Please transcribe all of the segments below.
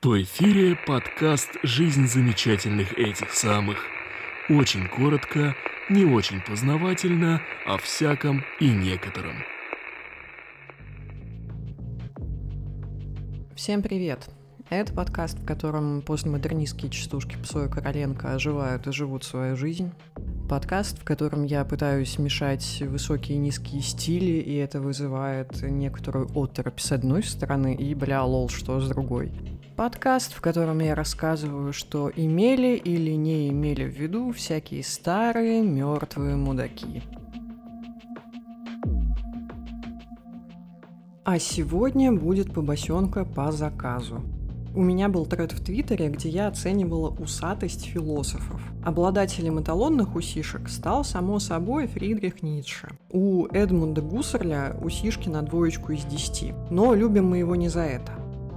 В эфире подкаст «Жизнь замечательных этих самых». Очень коротко, не очень познавательно, о всяком и некотором. Всем привет! Это подкаст, в котором постмодернистские частушки Псоя Короленко оживают и живут свою жизнь. Подкаст, в котором я пытаюсь мешать высокие и низкие стили, и это вызывает некоторую оторопь с одной стороны и бля лол что с другой. Подкаст, в котором я рассказываю, что имели или не имели в виду всякие старые мертвые мудаки. А сегодня будет побосенка по заказу. У меня был тред в Твиттере, где я оценивала усатость философов. Обладателем эталонных усишек стал, само собой, Фридрих Ницше. У Эдмунда Гуссерля усишки на двоечку из десяти. Но любим мы его не за это.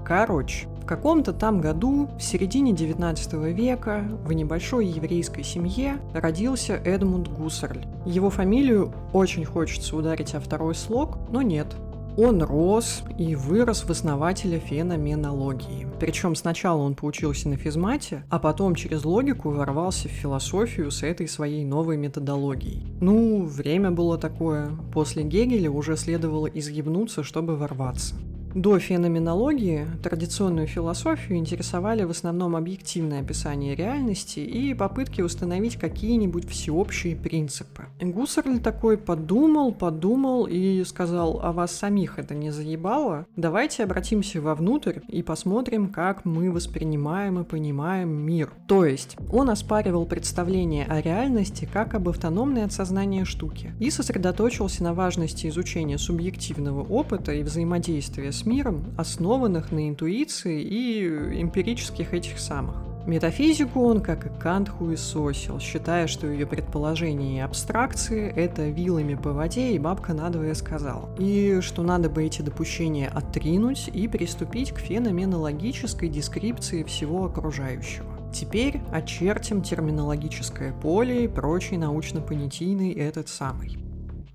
Короче, каком-то там году, в середине 19 века, в небольшой еврейской семье родился Эдмунд Гуссерль. Его фамилию очень хочется ударить о второй слог, но нет. Он рос и вырос в основателя феноменологии. Причем сначала он поучился на физмате, а потом через логику ворвался в философию с этой своей новой методологией. Ну, время было такое. После Гегеля уже следовало изъебнуться, чтобы ворваться. До феноменологии традиционную философию интересовали в основном объективное описание реальности и попытки установить какие-нибудь всеобщие принципы. Гуссерль такой подумал, подумал и сказал, а вас самих это не заебало? Давайте обратимся вовнутрь и посмотрим, как мы воспринимаем и понимаем мир. То есть он оспаривал представление о реальности как об автономной от сознания штуке и сосредоточился на важности изучения субъективного опыта и взаимодействия с миром, основанных на интуиции и эмпирических этих самых. Метафизику он, как и Кант, хуесосил, считая, что ее предположения и абстракции — это вилами по воде и бабка надвое сказал. И что надо бы эти допущения отринуть и приступить к феноменологической дескрипции всего окружающего. Теперь очертим терминологическое поле и прочий научно-понятийный этот самый.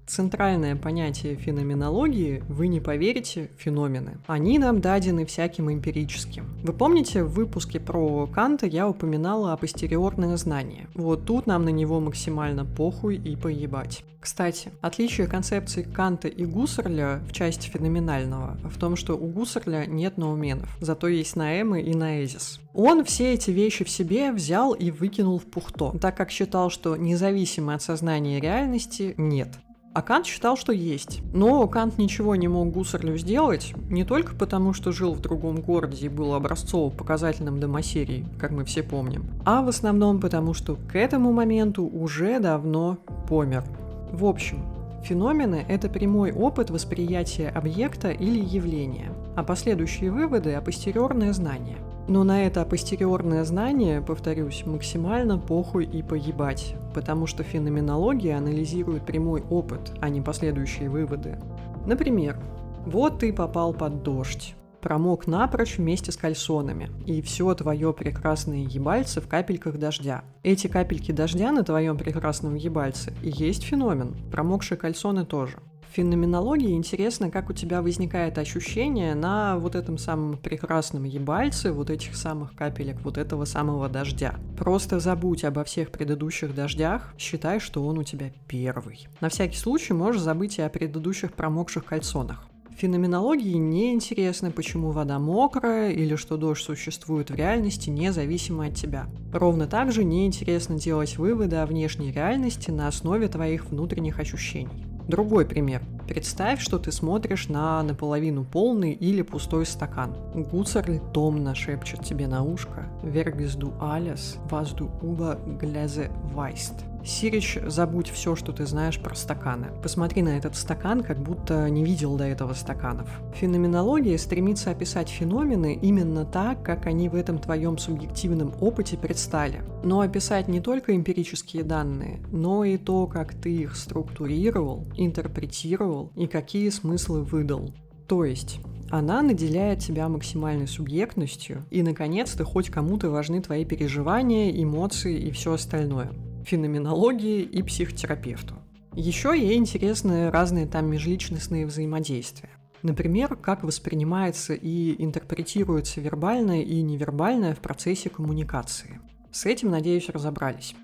Центральное понятие феноменологии, вы не поверите, феномены. Они нам дадены всяким эмпирическим. Вы помните, в выпуске про Канта я упоминала о постериорное знание. Вот тут нам на него максимально похуй и поебать. Кстати, отличие концепции Канта и Гуссерля в части феноменального в том, что у Гуссерля нет ноуменов, зато есть наэмы и наэзис. Он все эти вещи в себе взял и выкинул в пухто, так как считал, что независимо от сознания реальности нет. А Кант считал, что есть. Но Кант ничего не мог Гуссерлю сделать, не только потому, что жил в другом городе и был образцово-показательным домосерией, как мы все помним, а в основном потому, что к этому моменту уже давно помер. В общем, Феномены – это прямой опыт восприятия объекта или явления, а последующие выводы – апостериорное знание. Но на это апостериорное знание, повторюсь, максимально похуй и поебать, потому что феноменология анализирует прямой опыт, а не последующие выводы. Например, вот ты попал под дождь промок напрочь вместе с кальсонами, и все твое прекрасное ебальце в капельках дождя. Эти капельки дождя на твоем прекрасном ебальце и есть феномен, промокшие кальсоны тоже. Феноменологии интересно, как у тебя возникает ощущение на вот этом самом прекрасном ебальце, вот этих самых капелек, вот этого самого дождя. Просто забудь обо всех предыдущих дождях, считай, что он у тебя первый. На всякий случай можешь забыть и о предыдущих промокших кальсонах. Феноменологии не интересно, почему вода мокрая или что дождь существует в реальности независимо от тебя. Ровно так же интересно делать выводы о внешней реальности на основе твоих внутренних ощущений. Другой пример. Представь, что ты смотришь на наполовину полный или пустой стакан. Гуцерль томно шепчет тебе на ушко «Вергизду алес, вазду уба глязе вайст». Сирич, забудь все, что ты знаешь про стаканы. Посмотри на этот стакан, как будто не видел до этого стаканов. Феноменология стремится описать феномены именно так, как они в этом твоем субъективном опыте предстали. Но описать не только эмпирические данные, но и то, как ты их структурировал, интерпретировал и какие смыслы выдал. То есть, она наделяет тебя максимальной субъектностью, и, наконец-то, хоть кому-то важны твои переживания, эмоции и все остальное феноменологии и психотерапевту. Еще ей интересны разные там межличностные взаимодействия. Например, как воспринимается и интерпретируется вербальное и невербальное в процессе коммуникации. С этим, надеюсь, разобрались.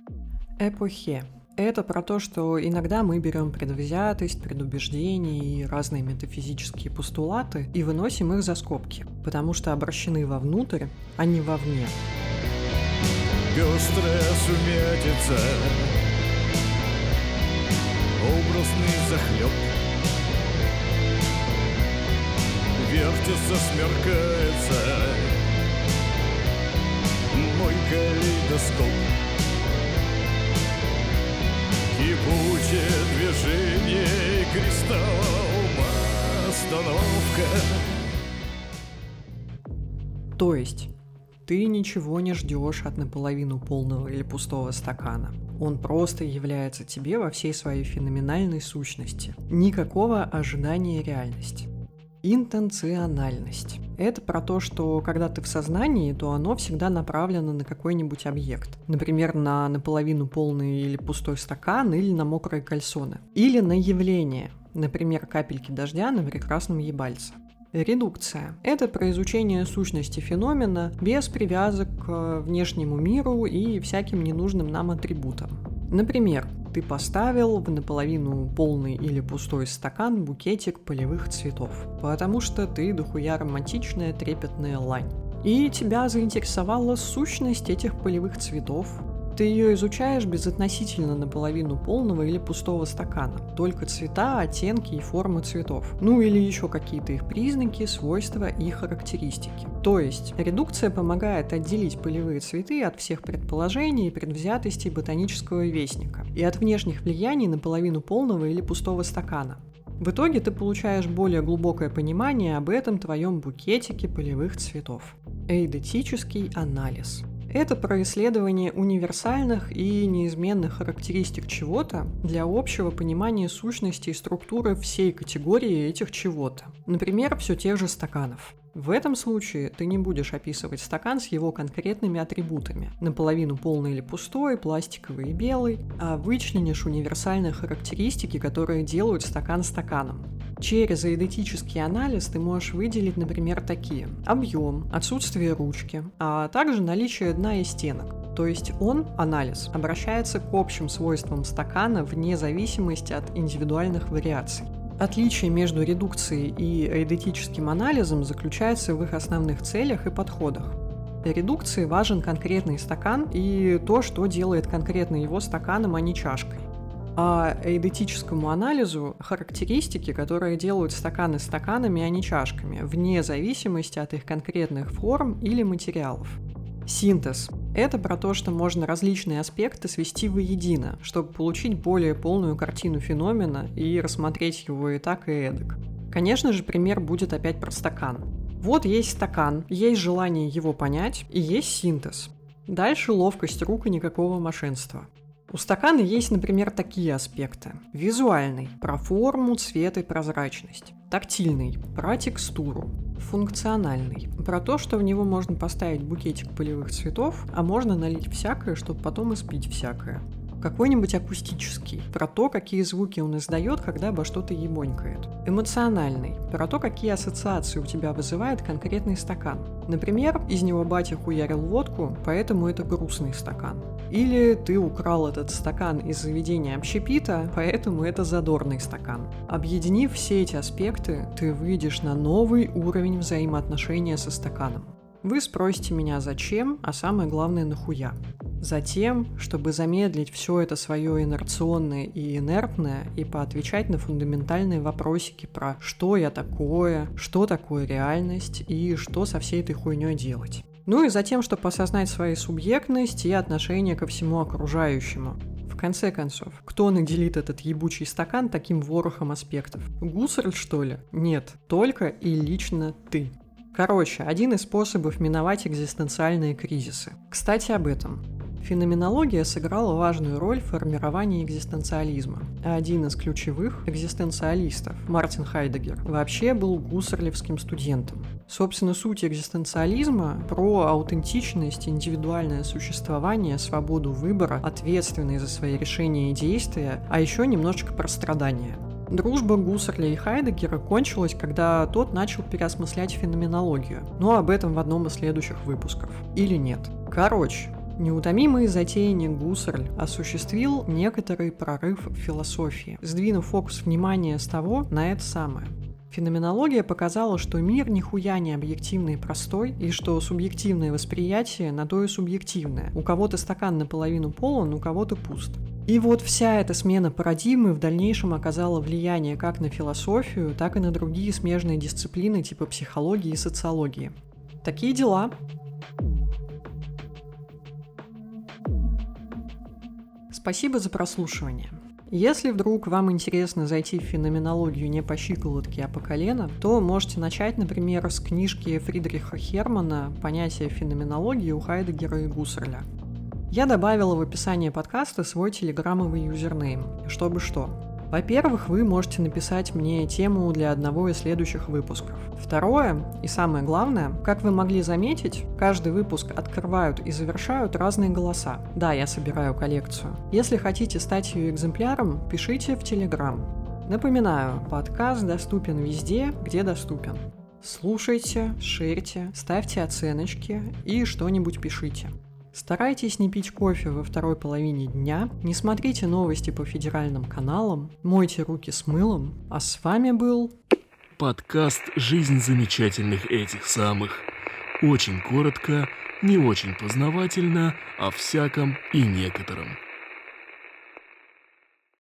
Эпохе это про то, что иногда мы берем предвзятость, предубеждения и разные метафизические постулаты и выносим их за скобки, потому что обращены вовнутрь, а не вовне. Пестрая сумятица, образный захлеб, вертится, смеркается мой калейдоскоп. Кипучее движение кристаллом остановка. То есть, ты ничего не ждешь от наполовину полного или пустого стакана. Он просто является тебе во всей своей феноменальной сущности. Никакого ожидания реальности. Интенциональность. Это про то, что когда ты в сознании, то оно всегда направлено на какой-нибудь объект. Например, на наполовину полный или пустой стакан, или на мокрые кальсоны. Или на явление, например, капельки дождя на прекрасном ебальце. Редукция – это про изучение сущности феномена без привязок к внешнему миру и всяким ненужным нам атрибутам. Например, ты поставил в наполовину полный или пустой стакан букетик полевых цветов, потому что ты дохуя романтичная трепетная лань. И тебя заинтересовала сущность этих полевых цветов, ты ее изучаешь безотносительно наполовину полного или пустого стакана. Только цвета, оттенки и формы цветов. Ну или еще какие-то их признаки, свойства и характеристики. То есть, редукция помогает отделить полевые цветы от всех предположений и предвзятостей ботанического вестника и от внешних влияний наполовину полного или пустого стакана. В итоге ты получаешь более глубокое понимание об этом твоем букетике полевых цветов. Эйдетический анализ – это про исследование универсальных и неизменных характеристик чего-то для общего понимания сущности и структуры всей категории этих чего-то. Например, все тех же стаканов. В этом случае ты не будешь описывать стакан с его конкретными атрибутами, наполовину полный или пустой, пластиковый и белый, а вычленишь универсальные характеристики, которые делают стакан стаканом. Через эйдетический анализ ты можешь выделить, например, такие. Объем, отсутствие ручки, а также наличие дна и стенок. То есть он, анализ, обращается к общим свойствам стакана вне зависимости от индивидуальных вариаций. Отличие между редукцией и эйдетическим анализом заключается в их основных целях и подходах. Для редукции важен конкретный стакан и то, что делает конкретно его стаканом, а не чашкой а эйдетическому анализу характеристики, которые делают стаканы стаканами, а не чашками, вне зависимости от их конкретных форм или материалов. Синтез – это про то, что можно различные аспекты свести воедино, чтобы получить более полную картину феномена и рассмотреть его и так, и эдак. Конечно же, пример будет опять про стакан. Вот есть стакан, есть желание его понять, и есть синтез. Дальше ловкость рук и никакого мошенства. У стакана есть, например, такие аспекты. Визуальный – про форму, цвет и прозрачность. Тактильный – про текстуру. Функциональный – про то, что в него можно поставить букетик полевых цветов, а можно налить всякое, чтобы потом испить всякое какой-нибудь акустический, про то, какие звуки он издает, когда обо что-то ебонькает. Эмоциональный, про то, какие ассоциации у тебя вызывает конкретный стакан. Например, из него батя хуярил водку, поэтому это грустный стакан. Или ты украл этот стакан из заведения общепита, поэтому это задорный стакан. Объединив все эти аспекты, ты выйдешь на новый уровень взаимоотношения со стаканом. Вы спросите меня зачем, а самое главное нахуя. Затем, чтобы замедлить все это свое инерционное и инертное и поотвечать на фундаментальные вопросики про что я такое, что такое реальность и что со всей этой хуйней делать. Ну и затем, чтобы осознать свою субъектность и отношение ко всему окружающему. В конце концов, кто наделит этот ебучий стакан таким ворохом аспектов? Гусарль, что ли? Нет, только и лично ты. Короче, один из способов миновать экзистенциальные кризисы. Кстати, об этом. Феноменология сыграла важную роль в формировании экзистенциализма. Один из ключевых экзистенциалистов, Мартин Хайдегер, вообще был гуссерлевским студентом. Собственно, суть экзистенциализма про аутентичность, индивидуальное существование, свободу выбора, ответственность за свои решения и действия, а еще немножечко про страдания. Дружба Гуссерля и Хайдегера кончилась, когда тот начал переосмыслять феноменологию. Но об этом в одном из следующих выпусков. Или нет. Короче, Неутомимый затейник Гуссерль осуществил некоторый прорыв в философии, сдвинув фокус внимания с того на это самое. Феноменология показала, что мир нихуя не объективный и простой, и что субъективное восприятие на то и субъективное. У кого-то стакан наполовину полон, у кого-то пуст. И вот вся эта смена парадигмы в дальнейшем оказала влияние как на философию, так и на другие смежные дисциплины типа психологии и социологии. Такие дела. Спасибо за прослушивание. Если вдруг вам интересно зайти в феноменологию не по щиколотке, а по колено, то можете начать, например, с книжки Фридриха Хермана «Понятие феноменологии» у Хайдегера и Гуссерля. Я добавила в описание подкаста свой телеграммовый юзернейм, чтобы что. Во-первых, вы можете написать мне тему для одного из следующих выпусков. Второе, и самое главное, как вы могли заметить, каждый выпуск открывают и завершают разные голоса. Да, я собираю коллекцию. Если хотите стать ее экземпляром, пишите в Телеграм. Напоминаю, подкаст доступен везде, где доступен. Слушайте, шерьте, ставьте оценочки и что-нибудь пишите. Старайтесь не пить кофе во второй половине дня, не смотрите новости по федеральным каналам, мойте руки с мылом, а с вами был... Подкаст «Жизнь замечательных этих самых». Очень коротко, не очень познавательно, о всяком и некотором.